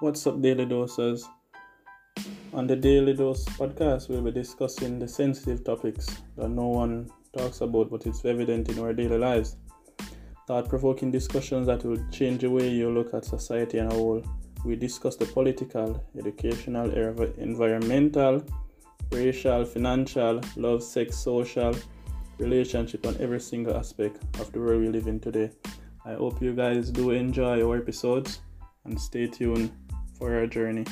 What's up, Daily Doses? On the Daily Dose podcast, we'll be discussing the sensitive topics that no one talks about, but it's evident in our daily lives. Thought provoking discussions that will change the way you look at society and a whole. We discuss the political, educational, environmental, racial, financial, love, sex, social, relationship, and every single aspect of the world we live in today. I hope you guys do enjoy our episodes and stay tuned for our journey.